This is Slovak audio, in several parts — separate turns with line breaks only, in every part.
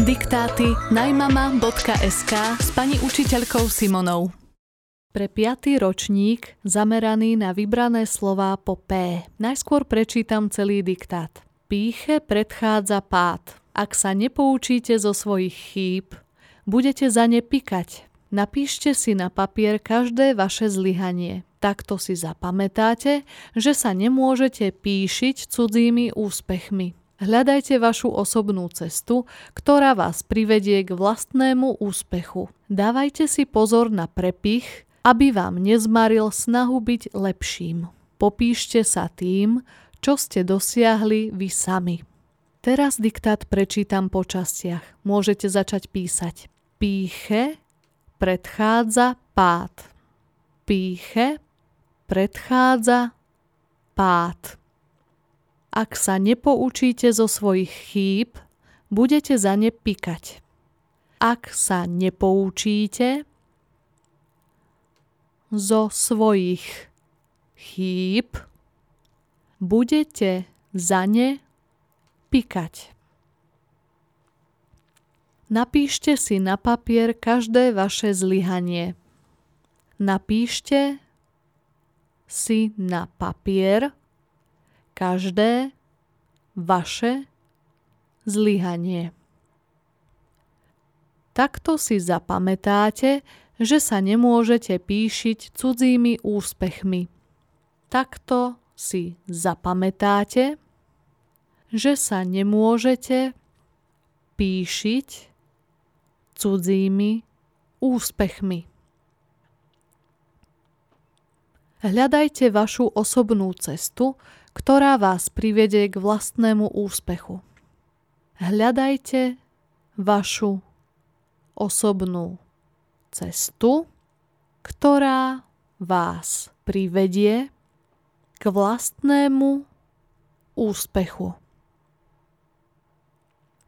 Diktáty najmama.sk s pani učiteľkou Simonou. Pre piatý ročník zameraný na vybrané slová po P. Najskôr prečítam celý diktát. Píche predchádza pád. Ak sa nepoučíte zo svojich chýb, budete za ne pikať. Napíšte si na papier každé vaše zlyhanie. Takto si zapamätáte, že sa nemôžete píšiť cudzími úspechmi. Hľadajte vašu osobnú cestu, ktorá vás privedie k vlastnému úspechu. Dávajte si pozor na prepich, aby vám nezmaril snahu byť lepším. Popíšte sa tým, čo ste dosiahli vy sami. Teraz diktát prečítam po častiach. Môžete začať písať. Píche predchádza pád. Píche predchádza pád. Ak sa nepoučíte zo svojich chýb, budete za ne pikať. Ak sa nepoučíte zo svojich chýb, budete za ne pikať. Napíšte si na papier každé vaše zlyhanie. Napíšte si na papier každé vaše zlyhanie. Takto si zapamätáte, že sa nemôžete píšiť cudzími úspechmi. Takto si zapamätáte, že sa nemôžete píšiť cudzími úspechmi. Hľadajte vašu osobnú cestu, ktorá vás privedie k vlastnému úspechu. Hľadajte vašu osobnú cestu, ktorá vás privedie k vlastnému úspechu.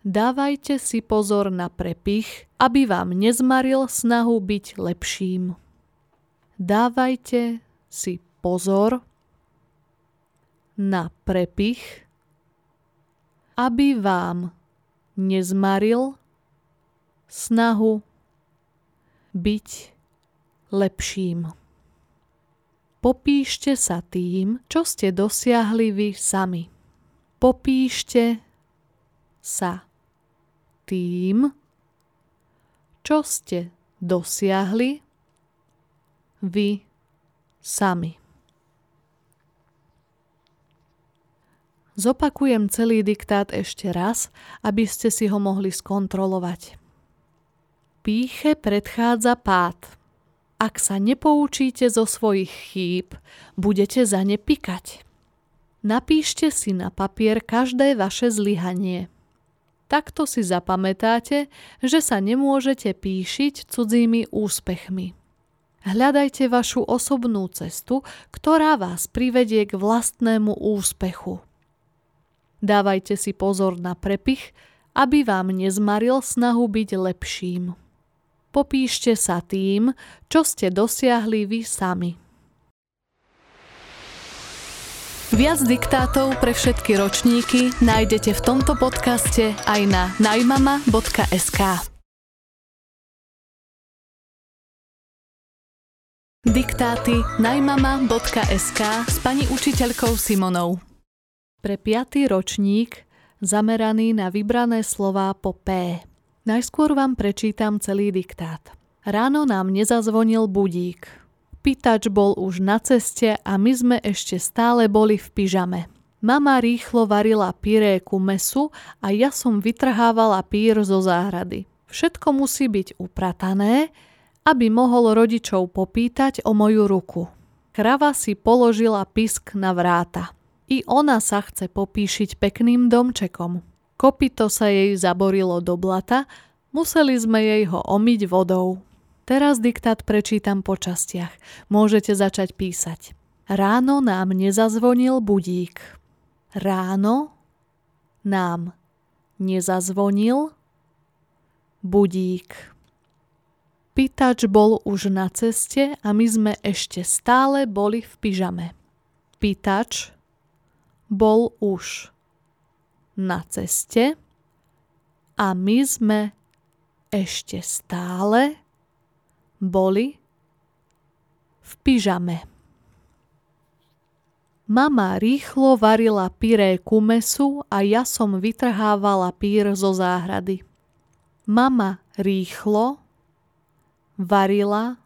Dávajte si pozor na prepich, aby vám nezmaril snahu byť lepším. Dávajte si pozor na prepich, aby vám nezmaril snahu byť lepším. Popíšte sa tým, čo ste dosiahli vy sami. Popíšte sa tým, čo ste dosiahli vy sami. Zopakujem celý diktát ešte raz, aby ste si ho mohli skontrolovať. Píche predchádza pád. Ak sa nepoučíte zo svojich chýb, budete za ne pikať. Napíšte si na papier každé vaše zlyhanie. Takto si zapamätáte, že sa nemôžete píšiť cudzími úspechmi. Hľadajte vašu osobnú cestu, ktorá vás privedie k vlastnému úspechu. Dávajte si pozor na prepich, aby vám nezmaril snahu byť lepším. Popíšte sa tým, čo ste dosiahli vy sami. Viac diktátov pre všetky ročníky nájdete v tomto podcaste aj na najmama.sk. Diktáty najmama.sk s pani učiteľkou Simonou pre piatý ročník zameraný na vybrané slová po P. Najskôr vám prečítam celý diktát. Ráno nám nezazvonil budík. Pýtač bol už na ceste a my sme ešte stále boli v pyžame. Mama rýchlo varila pyré ku mesu a ja som vytrhávala pír zo záhrady. Všetko musí byť upratané, aby mohol rodičov popýtať o moju ruku. Krava si položila pisk na vráta. I ona sa chce popíšiť pekným domčekom. Kopito sa jej zaborilo do blata, museli sme jej ho omyť vodou. Teraz diktát prečítam po častiach. Môžete začať písať. Ráno nám nezazvonil budík. Ráno nám nezazvonil budík. Pýtač bol už na ceste a my sme ešte stále boli v pyžame. Pýtač bol už na ceste a my sme ešte stále boli v pyžame. Mama rýchlo varila pyré kumesu a ja som vytrhávala pír zo záhrady. Mama rýchlo varila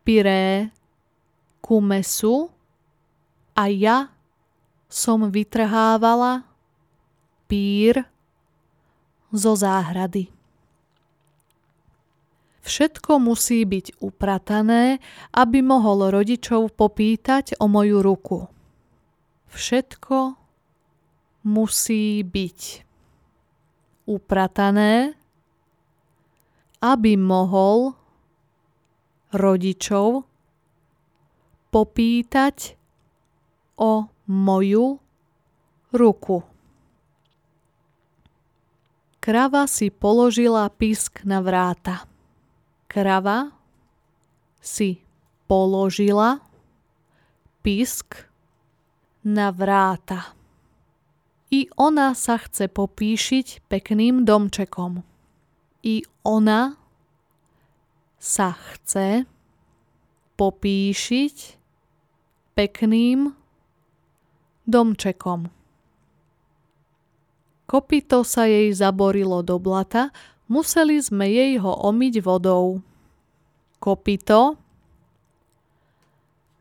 pyré kumesu a ja som vytrhávala pír zo záhrady. Všetko musí byť upratané, aby mohol rodičov popýtať o moju ruku. Všetko musí byť upratané, aby mohol rodičov popýtať o moju ruku. Krava si položila pisk na vráta krava si položila pisk na vráta. I ona sa chce popíšiť pekným domčekom. I ona sa chce popíšiť pekným domčekom. Kopito sa jej zaborilo do blata Museli sme jej ho omyť vodou. Kopito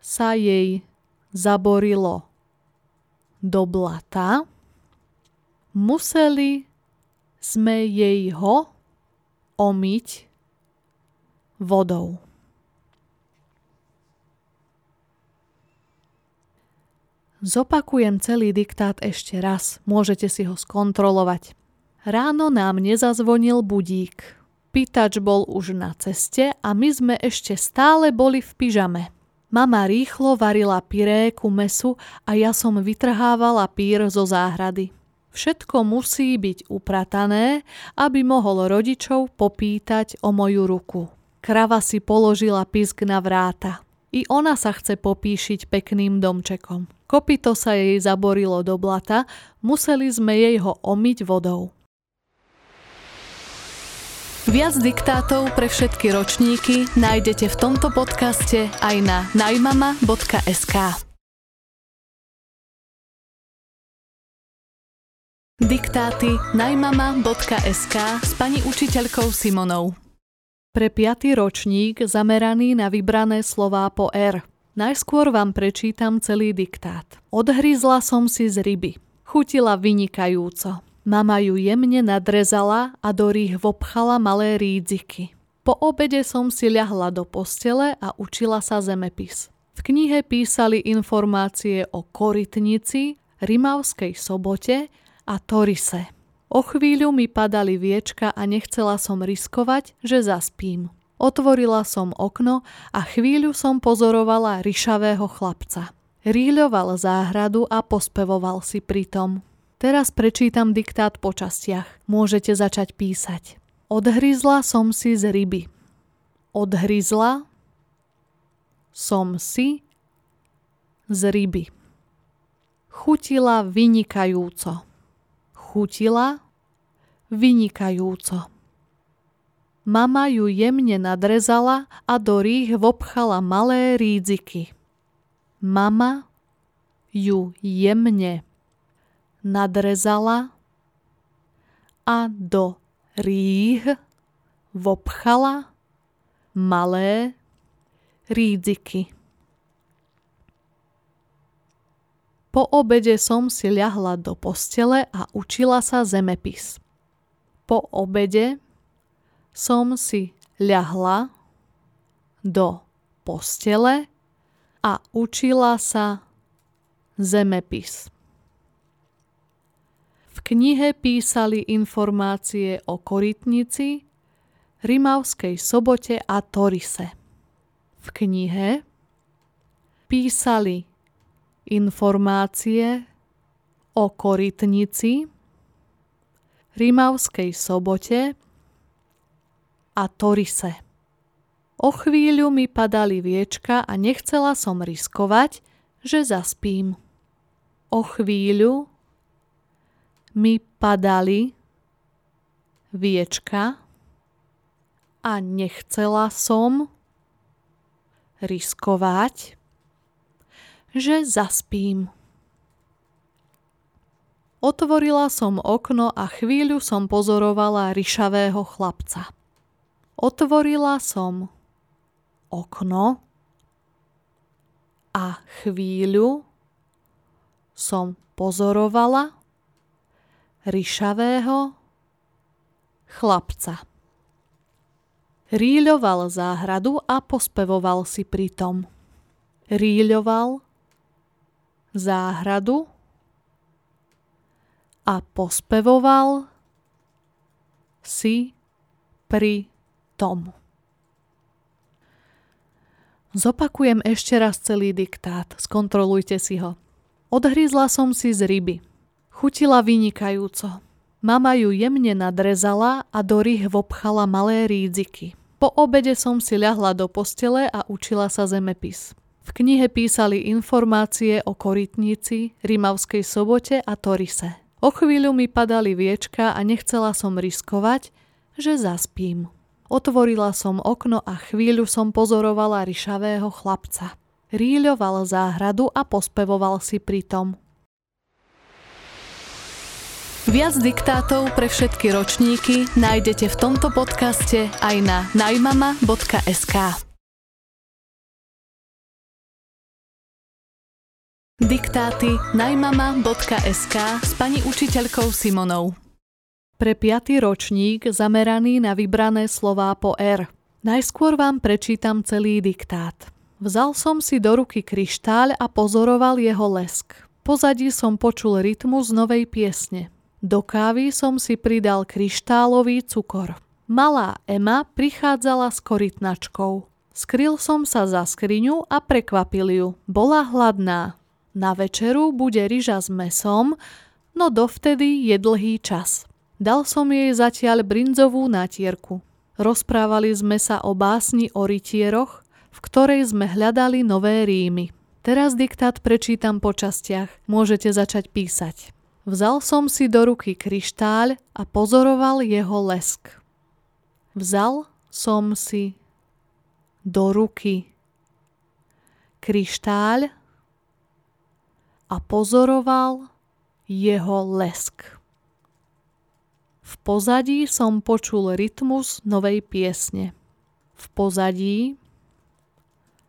sa jej zaborilo do blata. Museli sme jej ho omyť vodou. Zopakujem celý diktát ešte raz, môžete si ho skontrolovať. Ráno nám nezazvonil budík. Pýtač bol už na ceste a my sme ešte stále boli v pyžame. Mama rýchlo varila pyré ku mesu a ja som vytrhávala pír zo záhrady. Všetko musí byť upratané, aby mohol rodičov popýtať o moju ruku. Krava si položila pisk na vráta. I ona sa chce popíšiť pekným domčekom. Kopito sa jej zaborilo do blata, museli sme jej ho omyť vodou. Viac diktátov pre všetky ročníky nájdete v tomto podcaste aj na najmama.sk. Diktáty najmama.sk s pani učiteľkou Simonou. Pre piatý ročník zameraný na vybrané slová po R. Najskôr vám prečítam celý diktát. Odhryzla som si z ryby. Chutila vynikajúco. Mama ju jemne nadrezala a do rých vopchala malé rídziky. Po obede som si ľahla do postele a učila sa zemepis. V knihe písali informácie o Korytnici, Rimavskej sobote a Torise. O chvíľu mi padali viečka a nechcela som riskovať, že zaspím. Otvorila som okno a chvíľu som pozorovala ryšavého chlapca. Ríľoval záhradu a pospevoval si pritom. Teraz prečítam diktát po častiach. Môžete začať písať. Odhryzla som si z ryby. Odhryzla som si z ryby. Chutila vynikajúco. Chutila vynikajúco. Mama ju jemne nadrezala a do rých vopchala malé rídziky. Mama ju jemne nadrezala a do rýh vopchala malé rídziky. Po obede som si ľahla do postele a učila sa zemepis. Po obede som si ľahla do postele a učila sa zemepis knihe písali informácie o Korytnici, Rimavskej sobote a Torise. V knihe písali informácie o Korytnici, Rimavskej sobote a Torise. O chvíľu mi padali viečka a nechcela som riskovať, že zaspím. O chvíľu mi padali viečka a nechcela som riskovať, že zaspím. Otvorila som okno a chvíľu som pozorovala ryšavého chlapca. Otvorila som okno a chvíľu som pozorovala ryšavého chlapca. Ríľoval záhradu a pospevoval si pritom. Ríľoval záhradu a pospevoval si pri tom. Zopakujem ešte raz celý diktát, skontrolujte si ho. Odhryzla som si z ryby. Chutila vynikajúco. Mama ju jemne nadrezala a do rých vopchala malé rídziky. Po obede som si ľahla do postele a učila sa zemepis. V knihe písali informácie o Korytnici, Rimavskej sobote a Torise. O chvíľu mi padali viečka a nechcela som riskovať, že zaspím. Otvorila som okno a chvíľu som pozorovala ryšavého chlapca. Ríľoval záhradu a pospevoval si pritom. Viac diktátov pre všetky ročníky nájdete v tomto podcaste aj na najmama.sk. Diktáty najmama.sk s pani učiteľkou Simonou. Pre piatý ročník zameraný na vybrané slová po R. Najskôr vám prečítam celý diktát. Vzal som si do ruky kryštáľ a pozoroval jeho lesk. Pozadí som počul rytmus novej piesne. Do kávy som si pridal kryštálový cukor. Malá Ema prichádzala s korytnačkou. Skryl som sa za skriňu a prekvapil ju. Bola hladná. Na večeru bude ryža s mesom, no dovtedy je dlhý čas. Dal som jej zatiaľ brinzovú natierku. Rozprávali sme sa o básni o rytieroch, v ktorej sme hľadali nové rímy. Teraz diktát prečítam po častiach. Môžete začať písať. Vzal som si do ruky kryštáľ a pozoroval jeho lesk. Vzal som si do ruky kryštáľ a pozoroval jeho lesk. V pozadí som počul rytmus novej piesne. V pozadí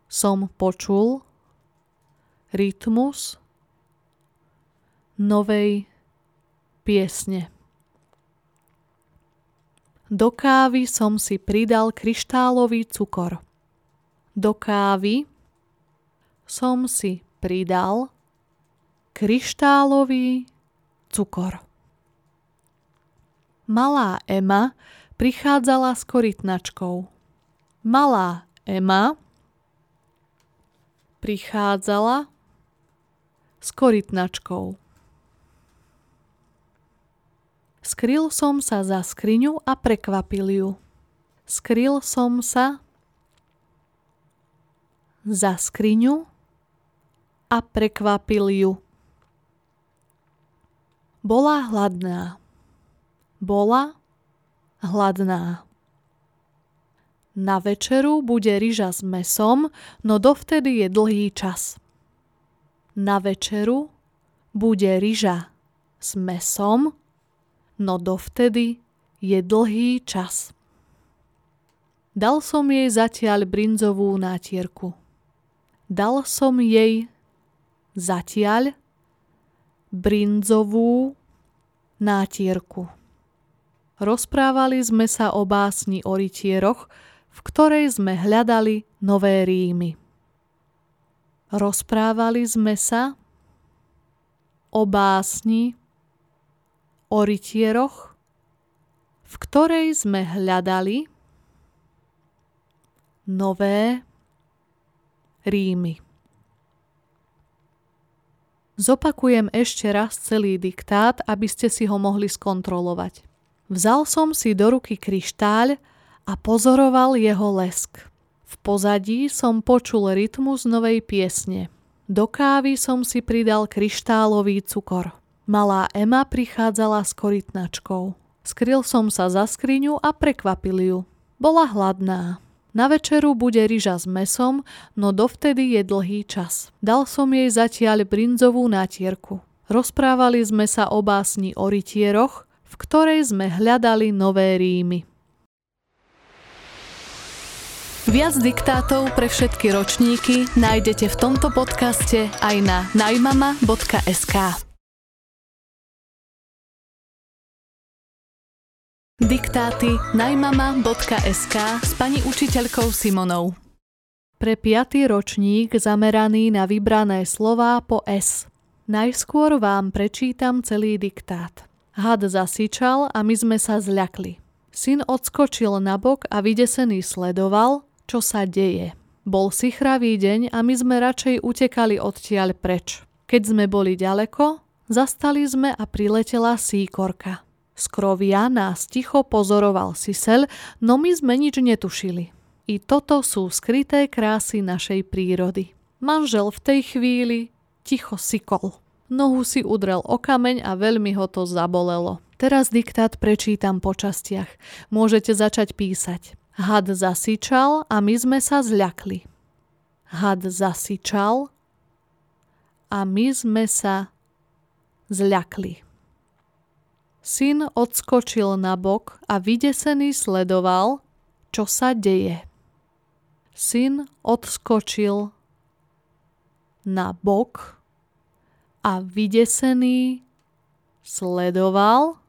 som počul rytmus novej piesne. Do kávy som si pridal kryštálový cukor. Do kávy som si pridal kryštálový cukor. Malá Ema prichádzala s korytnačkou. Malá Ema prichádzala s korytnačkou. Skryl som sa za skriňu a prekvapil ju. Skryl som sa za skriňu a prekvapil ju. Bola hladná. Bola hladná. Na večeru bude ryža s mesom, no dovtedy je dlhý čas. Na večeru bude ryža s mesom, no dovtedy je dlhý čas. Dal som jej zatiaľ brinzovú nátierku. Dal som jej zatiaľ brinzovú nátierku. Rozprávali sme sa o básni o rytieroch, v ktorej sme hľadali nové rímy. Rozprávali sme sa o básni o rytieroch, v ktorej sme hľadali nové rímy. Zopakujem ešte raz celý diktát, aby ste si ho mohli skontrolovať. Vzal som si do ruky kryštáľ a pozoroval jeho lesk. V pozadí som počul rytmus novej piesne. Do kávy som si pridal kryštálový cukor. Malá Ema prichádzala s korytnačkou. Skryl som sa za skriňu a prekvapil ju. Bola hladná. Na večeru bude ryža s mesom, no dovtedy je dlhý čas. Dal som jej zatiaľ brinzovú nátierku. Rozprávali sme sa o básni o rytieroch, v ktorej sme hľadali nové rímy. Viac diktátov pre všetky ročníky nájdete v tomto podcaste aj na najmama.sk. Diktáty najmama.sk s pani učiteľkou Simonou. Pre piatý ročník zameraný na vybrané slová po S. Najskôr vám prečítam celý diktát. Had zasičal a my sme sa zľakli. Syn odskočil na bok a vydesený sledoval, čo sa deje. Bol si chravý deň a my sme radšej utekali odtiaľ preč. Keď sme boli ďaleko, zastali sme a priletela síkorka. Z krovia nás ticho pozoroval Sisel, no my sme nič netušili. I toto sú skryté krásy našej prírody. Manžel v tej chvíli ticho sikol. Nohu si udrel o kameň a veľmi ho to zabolelo. Teraz diktát prečítam po častiach. Môžete začať písať. Had zasičal a my sme sa zľakli. Had zasičal a my sme sa zľakli. Syn odskočil na bok a vydesený sledoval, čo sa deje. Syn odskočil na bok a vydesený sledoval,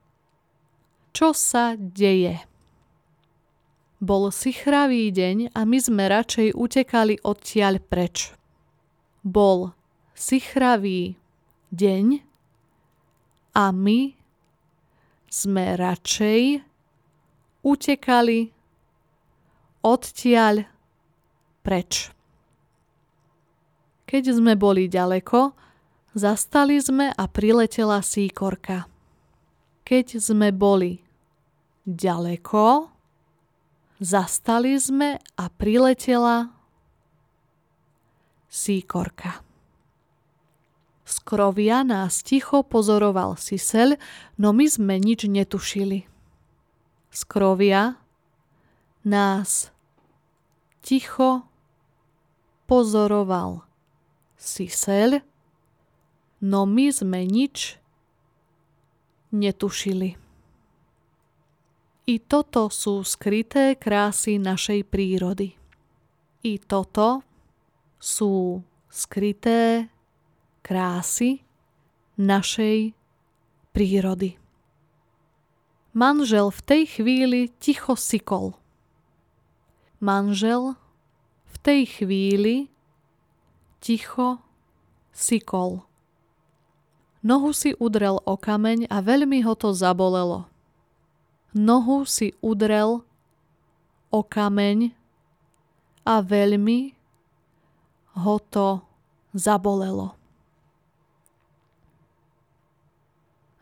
čo sa deje. Bol si chravý deň a my sme radšej utekali odtiaľ preč. Bol si chravý deň a my sme radšej utekali odtiaľ preč. Keď sme boli ďaleko, zastali sme a priletela síkorka. Keď sme boli ďaleko, zastali sme a priletela síkorka. Z krovia nás ticho pozoroval Sisel, no my sme nič netušili. Z krovia nás ticho pozoroval Sisel, no my sme nič netušili. I toto sú skryté krásy našej prírody. I toto sú skryté krásy našej prírody. Manžel v tej chvíli ticho sikol. Manžel v tej chvíli ticho sikol. Nohu si udrel o kameň a veľmi ho to zabolelo. Nohu si udrel o kameň a veľmi ho to zabolelo.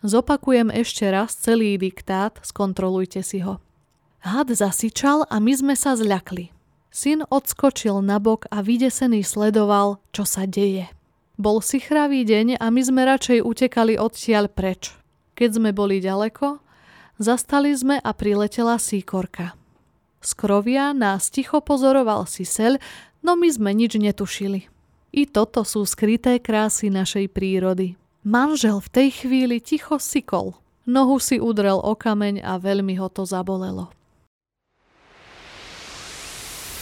Zopakujem ešte raz celý diktát, skontrolujte si ho. Had zasičal a my sme sa zľakli. Syn odskočil na bok a vydesený sledoval, čo sa deje. Bol si chravý deň a my sme radšej utekali odtiaľ preč. Keď sme boli ďaleko, zastali sme a priletela síkorka. Z krovia nás ticho pozoroval sisel, no my sme nič netušili. I toto sú skryté krásy našej prírody. Manžel v tej chvíli ticho sikol. Nohu si udrel o kameň a veľmi ho to zabolelo.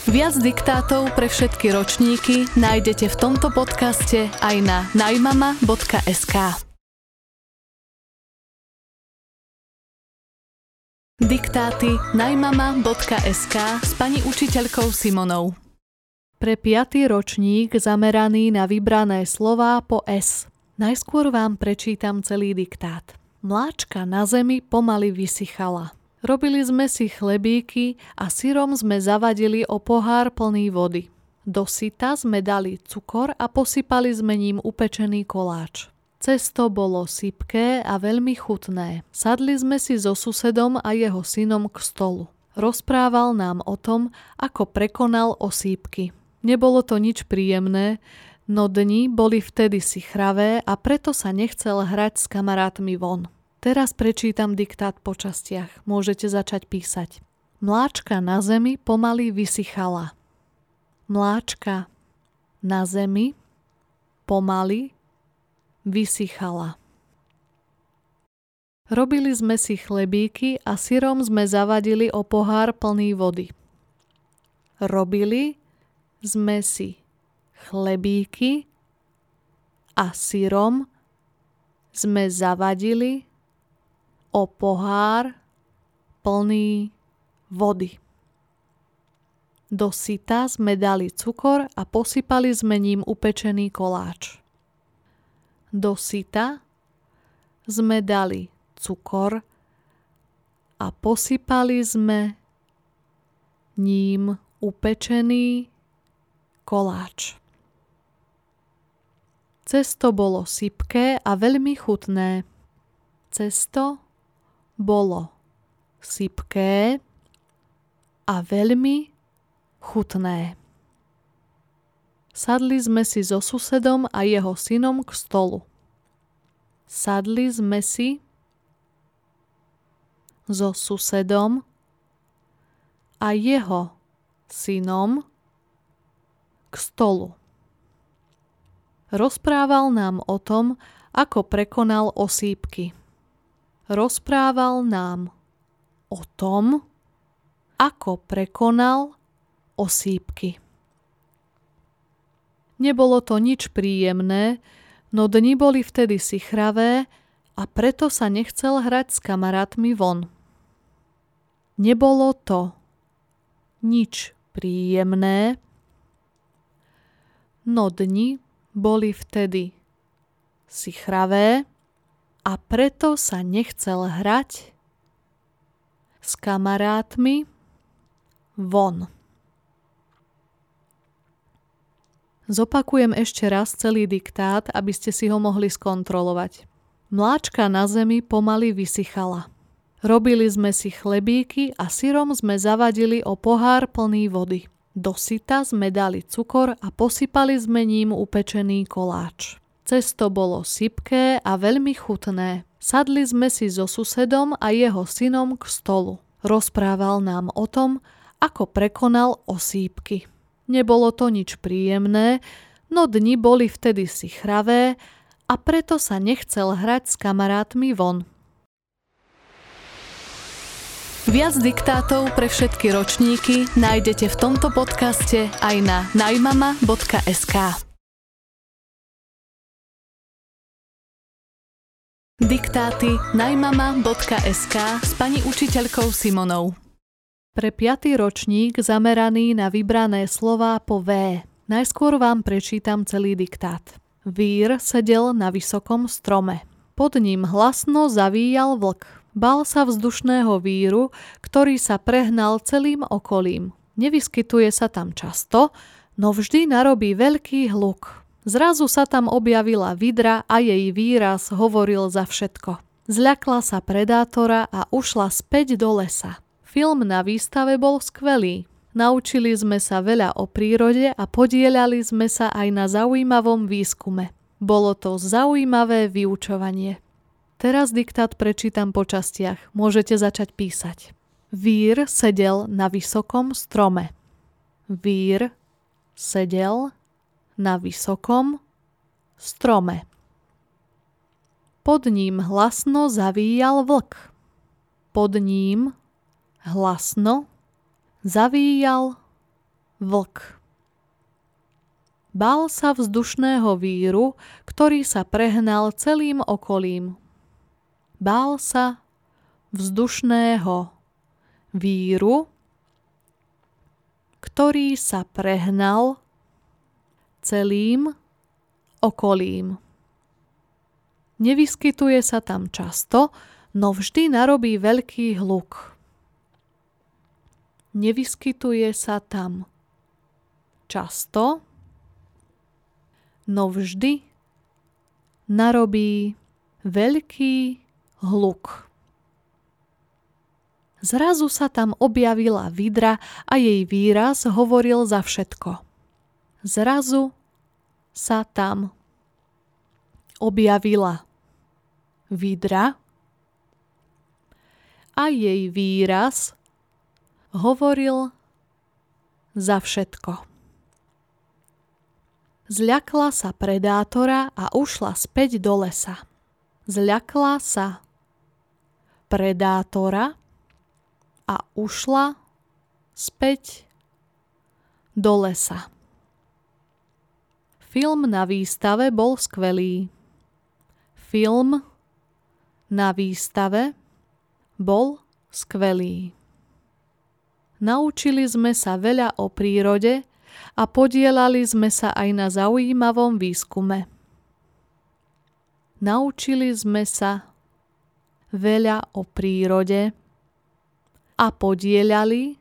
Viac diktátov pre všetky ročníky nájdete v tomto podcaste aj na najmama.sk. Diktáty najmama.sk s pani učiteľkou Simonou. Pre piatý ročník zameraný na vybrané slová po S. Najskôr vám prečítam celý diktát. Mláčka na zemi pomaly vysychala. Robili sme si chlebíky a syrom sme zavadili o pohár plný vody. Do sita sme dali cukor a posypali sme ním upečený koláč. Cesto bolo sypké a veľmi chutné. Sadli sme si so susedom a jeho synom k stolu. Rozprával nám o tom, ako prekonal osýpky. Nebolo to nič príjemné, no dni boli vtedy si chravé a preto sa nechcel hrať s kamarátmi von. Teraz prečítam diktát po častiach. Môžete začať písať. Mláčka na zemi pomaly vysychala. Mláčka na zemi pomaly vysychala. Robili sme si chlebíky a syrom sme zavadili o pohár plný vody. Robili sme si chlebíky a syrom sme zavadili o pohár plný vody. Do sita sme dali cukor a posypali sme ním upečený koláč. Do sita sme dali cukor a posypali sme ním upečený koláč. Cesto bolo sypké a veľmi chutné. Cesto bolo sypké a veľmi chutné. Sadli sme si so susedom a jeho synom k stolu. Sadli sme si so susedom a jeho synom k stolu. Rozprával nám o tom, ako prekonal osýpky. Rozprával nám o tom, ako prekonal osýpky. Nebolo to nič príjemné, no dni boli vtedy sichravé a preto sa nechcel hrať s kamarátmi von. Nebolo to nič príjemné, no dni boli vtedy sichravé a preto sa nechcel hrať s kamarátmi von. Zopakujem ešte raz celý diktát, aby ste si ho mohli skontrolovať. Mláčka na zemi pomaly vysychala. Robili sme si chlebíky a syrom sme zavadili o pohár plný vody. Do sita sme dali cukor a posypali sme ním upečený koláč. Cesto bolo sypké a veľmi chutné. Sadli sme si so susedom a jeho synom k stolu. Rozprával nám o tom, ako prekonal osýpky. Nebolo to nič príjemné, no dni boli vtedy si chravé a preto sa nechcel hrať s kamarátmi von.
Viac diktátov pre všetky ročníky nájdete v tomto podcaste aj na najmama.sk. Diktáty najmama.sk s pani učiteľkou Simonou.
Pre piatý ročník zameraný na vybrané slová po V. Najskôr vám prečítam celý diktát. Vír sedel na vysokom strome. Pod ním hlasno zavíjal vlk. Bal sa vzdušného víru, ktorý sa prehnal celým okolím. Nevyskytuje sa tam často, no vždy narobí veľký hluk. Zrazu sa tam objavila vidra a jej výraz hovoril za všetko. Zľakla sa predátora a ušla späť do lesa. Film na výstave bol skvelý. Naučili sme sa veľa o prírode a podielali sme sa aj na zaujímavom výskume. Bolo to zaujímavé vyučovanie. Teraz diktát prečítam po častiach. Môžete začať písať. Vír sedel na vysokom strome. Vír sedel na vysokom strome. Pod ním hlasno zavíjal vlk. Pod ním hlasno zavíjal vlk. Bál sa vzdušného víru, ktorý sa prehnal celým okolím. Bál sa vzdušného víru, ktorý sa prehnal celým okolím. Nevyskytuje sa tam často, no vždy narobí veľký hluk. Nevyskytuje sa tam často, no vždy narobí veľký hluk. Zrazu sa tam objavila vidra a jej výraz hovoril za všetko. Zrazu sa tam objavila vidra a jej výraz hovoril za všetko. Zľakla sa predátora a ušla späť do lesa. Zľakla sa predátora a ušla späť do lesa. Film na výstave bol skvelý. Film na výstave bol skvelý. Naučili sme sa veľa o prírode a podielali sme sa aj na zaujímavom výskume. Naučili sme sa veľa o prírode a podielali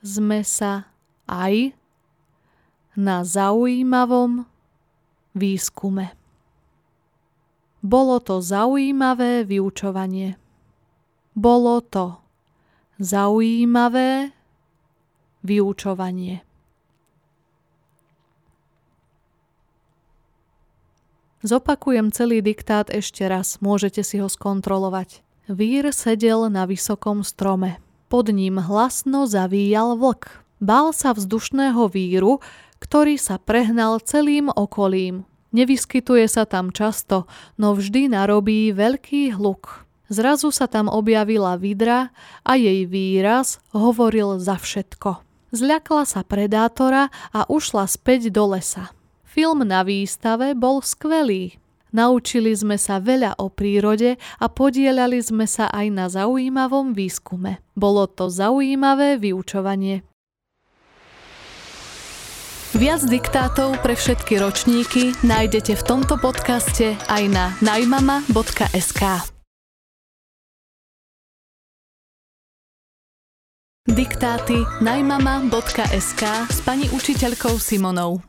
sme sa aj na zaujímavom výskume. Bolo to zaujímavé vyučovanie. Bolo to zaujímavé vyučovanie. Zopakujem celý diktát ešte raz, môžete si ho skontrolovať. Vír sedel na vysokom strome. Pod ním hlasno zavíjal vlk. Bál sa vzdušného víru, ktorý sa prehnal celým okolím. Nevyskytuje sa tam často, no vždy narobí veľký hluk. Zrazu sa tam objavila vidra a jej výraz hovoril za všetko. Zľakla sa predátora a ušla späť do lesa. Film na výstave bol skvelý. Naučili sme sa veľa o prírode a podielali sme sa aj na zaujímavom výskume. Bolo to zaujímavé vyučovanie.
Viac diktátov pre všetky ročníky nájdete v tomto podcaste aj na najmama.sk. Diktáty najmama.sk s pani učiteľkou Simonou.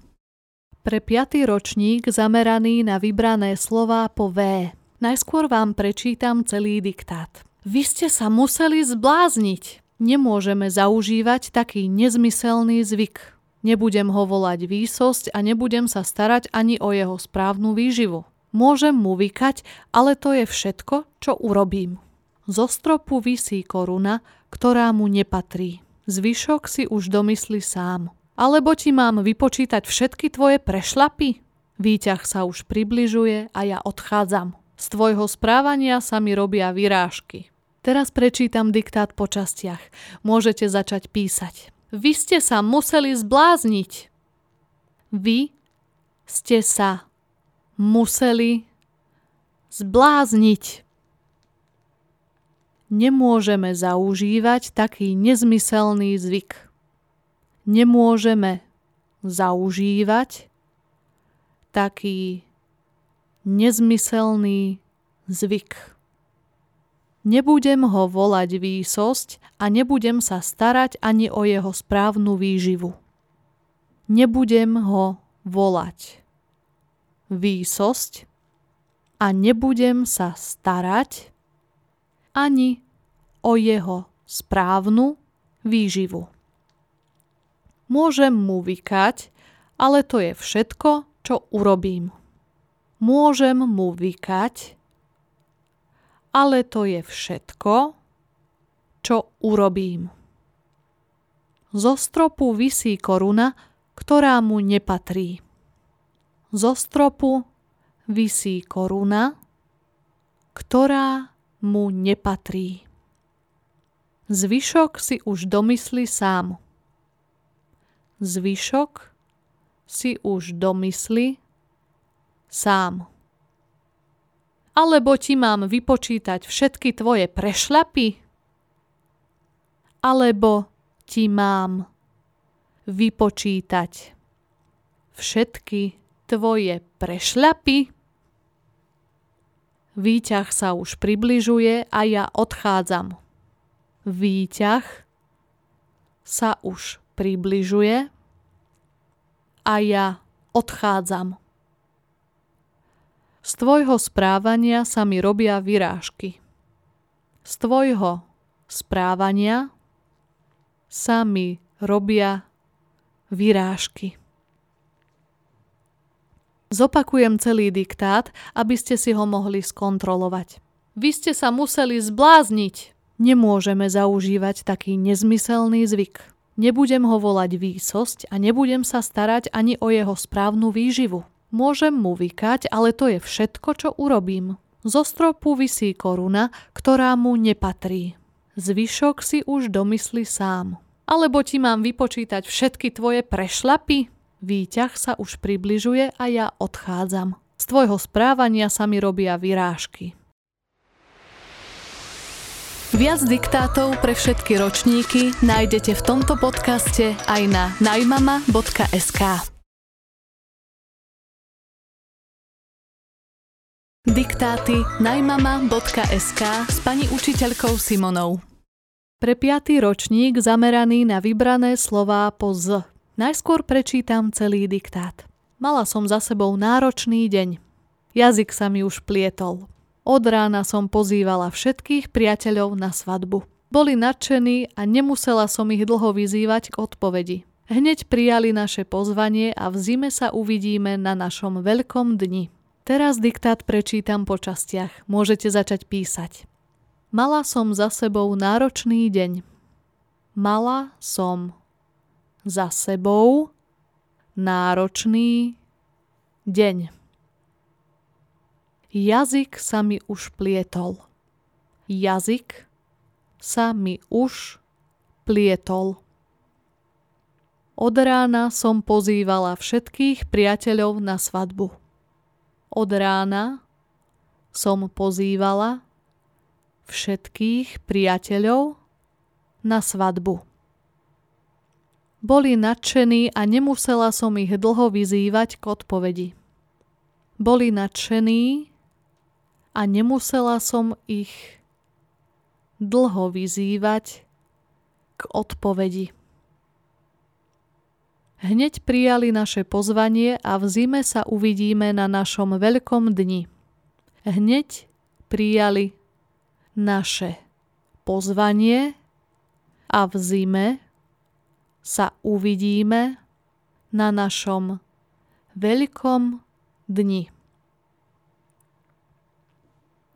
Pre piatý ročník zameraný na vybrané slová po V. Najskôr vám prečítam celý diktát. Vy ste sa museli zblázniť. Nemôžeme zaužívať taký nezmyselný zvyk. Nebudem ho volať výsosť a nebudem sa starať ani o jeho správnu výživu. Môžem mu vykať, ale to je všetko, čo urobím. Zo stropu vysí koruna, ktorá mu nepatrí. Zvyšok si už domyslí sám. Alebo ti mám vypočítať všetky tvoje prešlapy? Výťah sa už približuje a ja odchádzam. Z tvojho správania sa mi robia vyrážky. Teraz prečítam diktát po častiach. Môžete začať písať. Vy ste sa museli zblázniť. Vy ste sa museli zblázniť nemôžeme zaužívať taký nezmyselný zvyk. Nemôžeme zaužívať taký nezmyselný zvyk. Nebudem ho volať výsosť a nebudem sa starať ani o jeho správnu výživu. Nebudem ho volať výsosť a nebudem sa starať ani o jeho správnu výživu. Môžem mu vykať, ale to je všetko, čo urobím. Môžem mu vykať, ale to je všetko, čo urobím. Zo stropu visí koruna, ktorá mu nepatrí. Zo stropu visí koruna, ktorá mu nepatrí. Zvyšok si už domyslí sám. Zvyšok si už domyslí sám. Alebo ti mám vypočítať všetky tvoje prešlapy? Alebo ti mám vypočítať všetky tvoje prešľapy? Výťah sa už približuje a ja odchádzam. Výťah sa už približuje a ja odchádzam. Z tvojho správania sa mi robia vyrážky. Z tvojho správania sa mi robia vyrážky. Zopakujem celý diktát, aby ste si ho mohli skontrolovať. Vy ste sa museli zblázniť. Nemôžeme zaužívať taký nezmyselný zvyk. Nebudem ho volať výsosť a nebudem sa starať ani o jeho správnu výživu. Môžem mu vykať, ale to je všetko, čo urobím. Zo stropu vysí koruna, ktorá mu nepatrí. Zvyšok si už domyslí sám. Alebo ti mám vypočítať všetky tvoje prešlapy? Výťah sa už približuje a ja odchádzam. Z tvojho správania sa mi robia vyrážky.
Viac diktátov pre všetky ročníky nájdete v tomto podcaste aj na najmama.sk. Diktáty najmama.sk s pani učiteľkou Simonou.
Pre piatý ročník zameraný na vybrané slová po Z. Najskôr prečítam celý diktát. Mala som za sebou náročný deň. Jazyk sa mi už plietol. Od rána som pozývala všetkých priateľov na svadbu. Boli nadšení a nemusela som ich dlho vyzývať k odpovedi. Hneď prijali naše pozvanie a v zime sa uvidíme na našom veľkom dni. Teraz diktát prečítam po častiach. Môžete začať písať. Mala som za sebou náročný deň. Mala som za sebou náročný deň. Jazyk sa mi už plietol. Jazyk sa mi už plietol. Od rána som pozývala všetkých priateľov na svadbu. Od rána som pozývala všetkých priateľov na svadbu. Boli nadšení a nemusela som ich dlho vyzývať k odpovedi. Boli nadšení a nemusela som ich dlho vyzývať k odpovedi. Hneď prijali naše pozvanie a v zime sa uvidíme na našom veľkom dni. Hneď prijali naše pozvanie a v zime sa uvidíme na našom veľkom dni.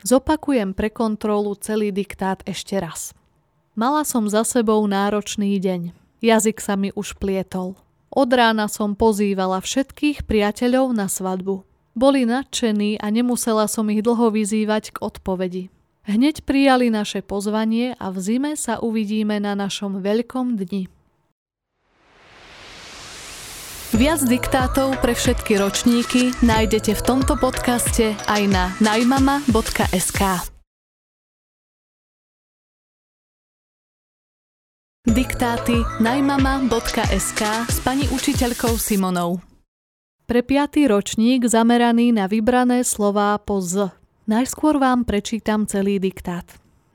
Zopakujem pre kontrolu celý diktát ešte raz. Mala som za sebou náročný deň. Jazyk sa mi už plietol. Od rána som pozývala všetkých priateľov na svadbu. Boli nadšení a nemusela som ich dlho vyzývať k odpovedi. Hneď prijali naše pozvanie a v zime sa uvidíme na našom veľkom dni.
Viac diktátov pre všetky ročníky nájdete v tomto podcaste aj na najmama.sk. Diktáty najmama.sk s pani učiteľkou Simonou.
Pre piatý ročník zameraný na vybrané slová po Z. Najskôr vám prečítam celý diktát.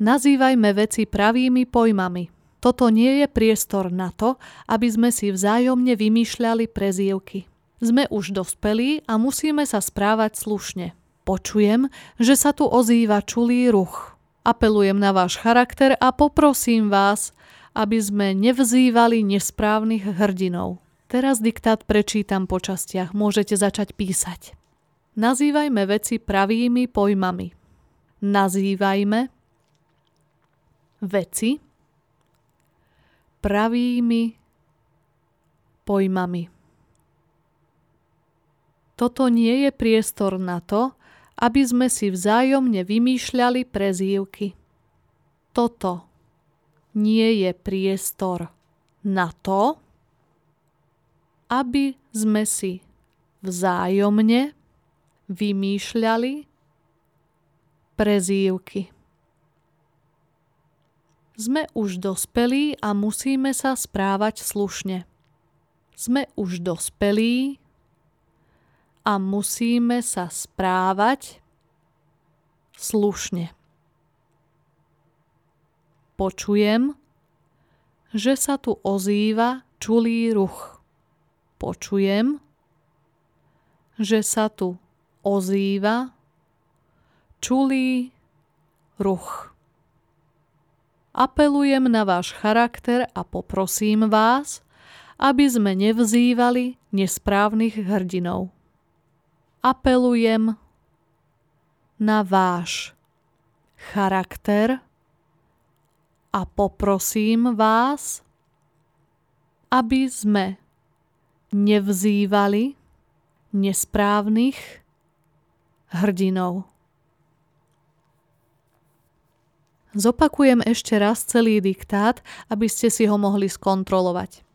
Nazývajme veci pravými pojmami – toto nie je priestor na to, aby sme si vzájomne vymýšľali prezývky. Sme už dospelí a musíme sa správať slušne. Počujem, že sa tu ozýva čulý ruch. Apelujem na váš charakter a poprosím vás, aby sme nevzývali nesprávnych hrdinov. Teraz diktát prečítam po častiach, môžete začať písať. Nazývajme veci pravými pojmami. Nazývajme veci pravými pojmami. Toto nie je priestor na to, aby sme si vzájomne vymýšľali prezývky. Toto nie je priestor na to, aby sme si vzájomne vymýšľali prezývky. Sme už dospelí a musíme sa správať slušne. Sme už dospelí a musíme sa správať slušne. Počujem, že sa tu ozýva čulý ruch. Počujem, že sa tu ozýva čulý ruch. Apelujem na váš charakter a poprosím vás, aby sme nevzývali nesprávnych hrdinov. Apelujem na váš charakter a poprosím vás, aby sme nevzývali nesprávnych hrdinov. Zopakujem ešte raz celý diktát, aby ste si ho mohli skontrolovať.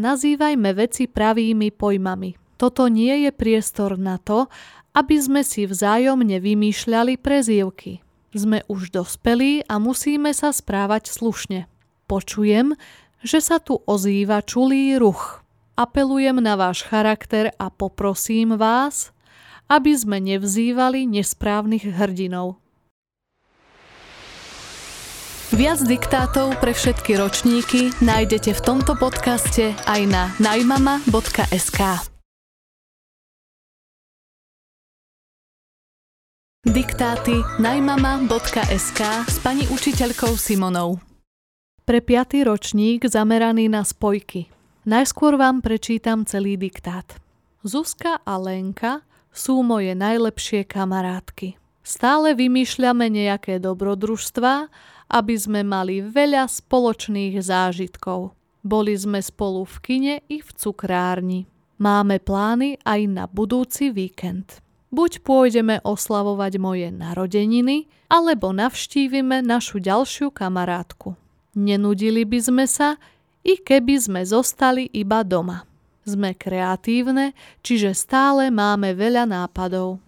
Nazývajme veci pravými pojmami. Toto nie je priestor na to, aby sme si vzájomne vymýšľali prezývky. Sme už dospelí a musíme sa správať slušne. Počujem, že sa tu ozýva čulý ruch. Apelujem na váš charakter a poprosím vás, aby sme nevzývali nesprávnych hrdinov.
Viac diktátov pre všetky ročníky nájdete v tomto podcaste aj na najmama.sk. Diktáty najmama.sk s pani učiteľkou Simonou.
Pre piatý ročník zameraný na spojky. Najskôr vám prečítam celý diktát. Zuzka a Lenka sú moje najlepšie kamarátky. Stále vymýšľame nejaké dobrodružstvá aby sme mali veľa spoločných zážitkov. Boli sme spolu v kine i v cukrárni. Máme plány aj na budúci víkend. Buď pôjdeme oslavovať moje narodeniny, alebo navštívime našu ďalšiu kamarátku. Nenudili by sme sa, i keby sme zostali iba doma. Sme kreatívne, čiže stále máme veľa nápadov.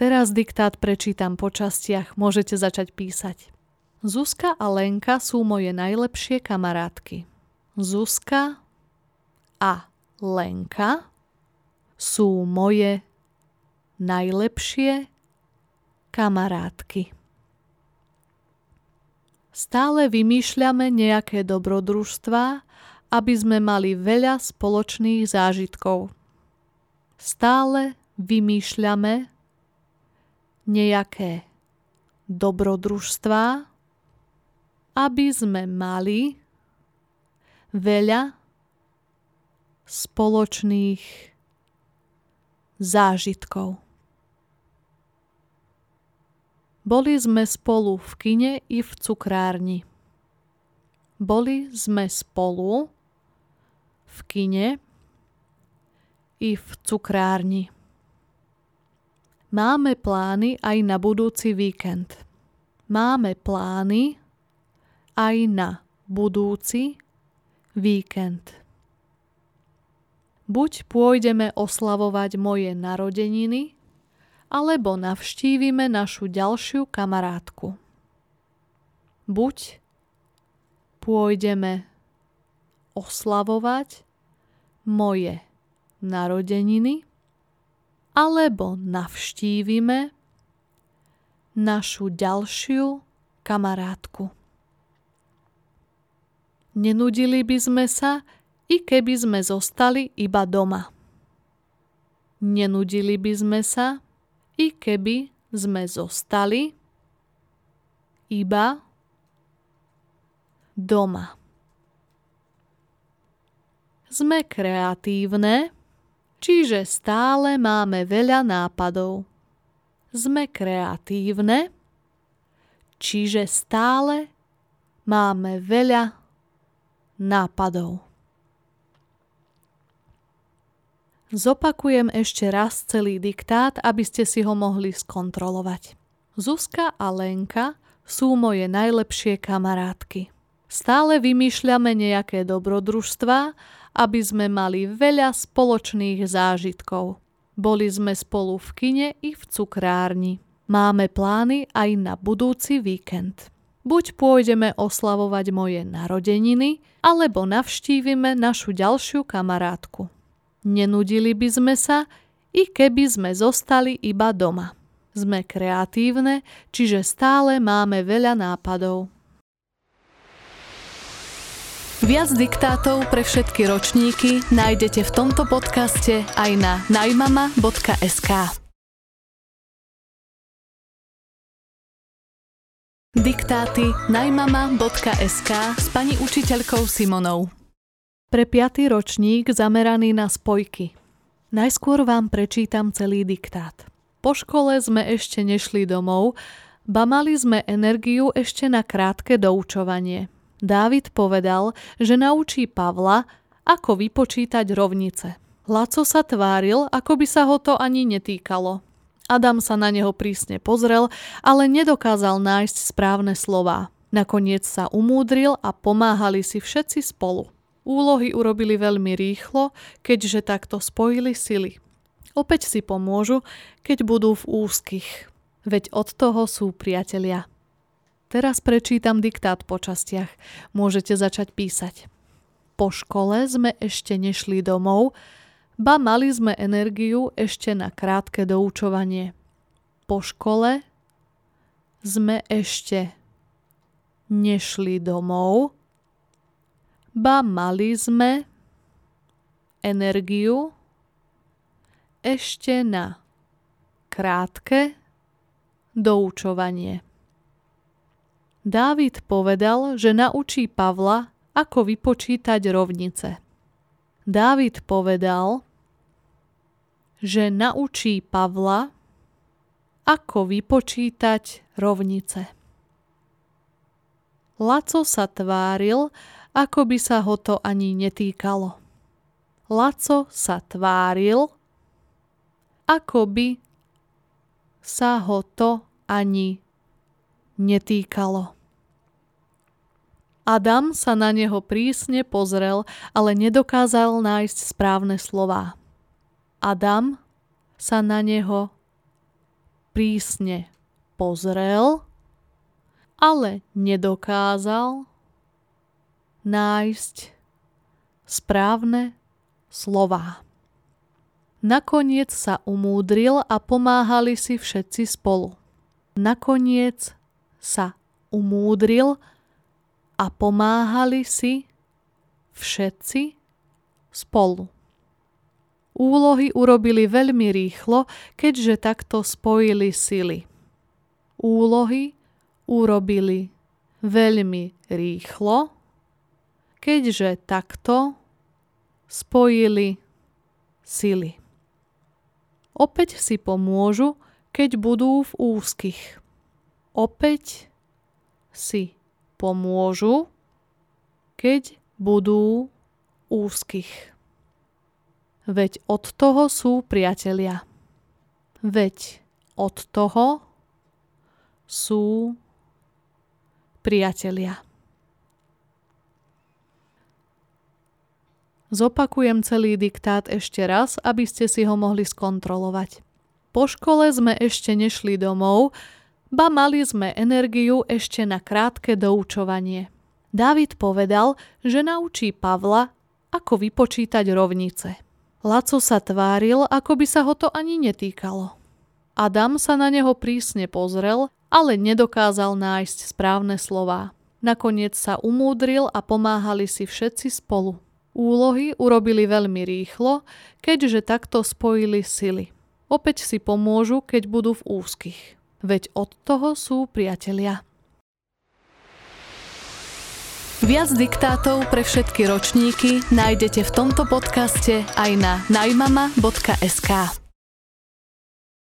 Teraz diktát prečítam po častiach, môžete začať písať. Zuzka a Lenka sú moje najlepšie kamarátky. Zuzka a Lenka sú moje najlepšie kamarátky. Stále vymýšľame nejaké dobrodružstvá, aby sme mali veľa spoločných zážitkov. Stále vymýšľame nejaké dobrodružstvá, aby sme mali veľa spoločných zážitkov. Boli sme spolu v kine i v cukrárni. Boli sme spolu v kine i v cukrárni. Máme plány aj na budúci víkend. Máme plány aj na budúci víkend. Buď pôjdeme oslavovať moje narodeniny, alebo navštívime našu ďalšiu kamarátku. Buď pôjdeme oslavovať moje narodeniny, alebo navštívime našu ďalšiu kamarátku. Nenudili by sme sa, i keby sme zostali iba doma. Nenudili by sme sa, i keby sme zostali iba doma. Sme kreatívne, čiže stále máme veľa nápadov. Sme kreatívne, čiže stále máme veľa nápadov. Zopakujem ešte raz celý diktát, aby ste si ho mohli skontrolovať. Zuzka a Lenka sú moje najlepšie kamarátky. Stále vymýšľame nejaké dobrodružstvá, aby sme mali veľa spoločných zážitkov. Boli sme spolu v kine i v cukrárni. Máme plány aj na budúci víkend. Buď pôjdeme oslavovať moje narodeniny, alebo navštívime našu ďalšiu kamarátku. Nenudili by sme sa, i keby sme zostali iba doma. Sme kreatívne, čiže stále máme veľa nápadov.
Viac diktátov pre všetky ročníky nájdete v tomto podcaste aj na najmama.sk. Diktáty najmama.sk s pani učiteľkou Simonou.
Pre piatý ročník zameraný na spojky. Najskôr vám prečítam celý diktát. Po škole sme ešte nešli domov, ba mali sme energiu ešte na krátke doučovanie. Dávid povedal, že naučí Pavla, ako vypočítať rovnice. Laco sa tváril, ako by sa ho to ani netýkalo. Adam sa na neho prísne pozrel, ale nedokázal nájsť správne slová. Nakoniec sa umúdril a pomáhali si všetci spolu. Úlohy urobili veľmi rýchlo, keďže takto spojili sily. Opäť si pomôžu, keď budú v úzkých. Veď od toho sú priatelia. Teraz prečítam diktát po častiach. Môžete začať písať. Po škole sme ešte nešli domov, ba mali sme energiu ešte na krátke doučovanie. Po škole sme ešte nešli domov, ba mali sme energiu ešte na krátke doučovanie. Dávid povedal, že naučí Pavla, ako vypočítať rovnice. Dávid povedal, že naučí Pavla, ako vypočítať rovnice. Laco sa tváril, ako by sa ho to ani netýkalo. Laco sa tváril, ako by sa ho to ani netýkalo. Adam sa na neho prísne pozrel, ale nedokázal nájsť správne slová. Adam sa na neho prísne pozrel, ale nedokázal nájsť správne slová. Nakoniec sa umúdril a pomáhali si všetci spolu. Nakoniec sa umúdril a pomáhali si všetci spolu. Úlohy urobili veľmi rýchlo, keďže takto spojili sily. Úlohy urobili veľmi rýchlo, keďže takto spojili sily. Opäť si pomôžu, keď budú v úzkých. Opäť si pomôžu, keď budú úzkých. Veď od toho sú priatelia. Veď od toho sú priatelia. Zopakujem celý diktát ešte raz, aby ste si ho mohli skontrolovať. Po škole sme ešte nešli domov, ba mali sme energiu ešte na krátke doučovanie. Dávid povedal, že naučí Pavla, ako vypočítať rovnice. Laco sa tváril, ako by sa ho to ani netýkalo. Adam sa na neho prísne pozrel, ale nedokázal nájsť správne slová. Nakoniec sa umúdril a pomáhali si všetci spolu. Úlohy urobili veľmi rýchlo, keďže takto spojili sily. Opäť si pomôžu, keď budú v úzkých veď od toho sú priatelia.
Viac diktátov pre všetky ročníky nájdete v tomto podcaste aj na najmama.sk.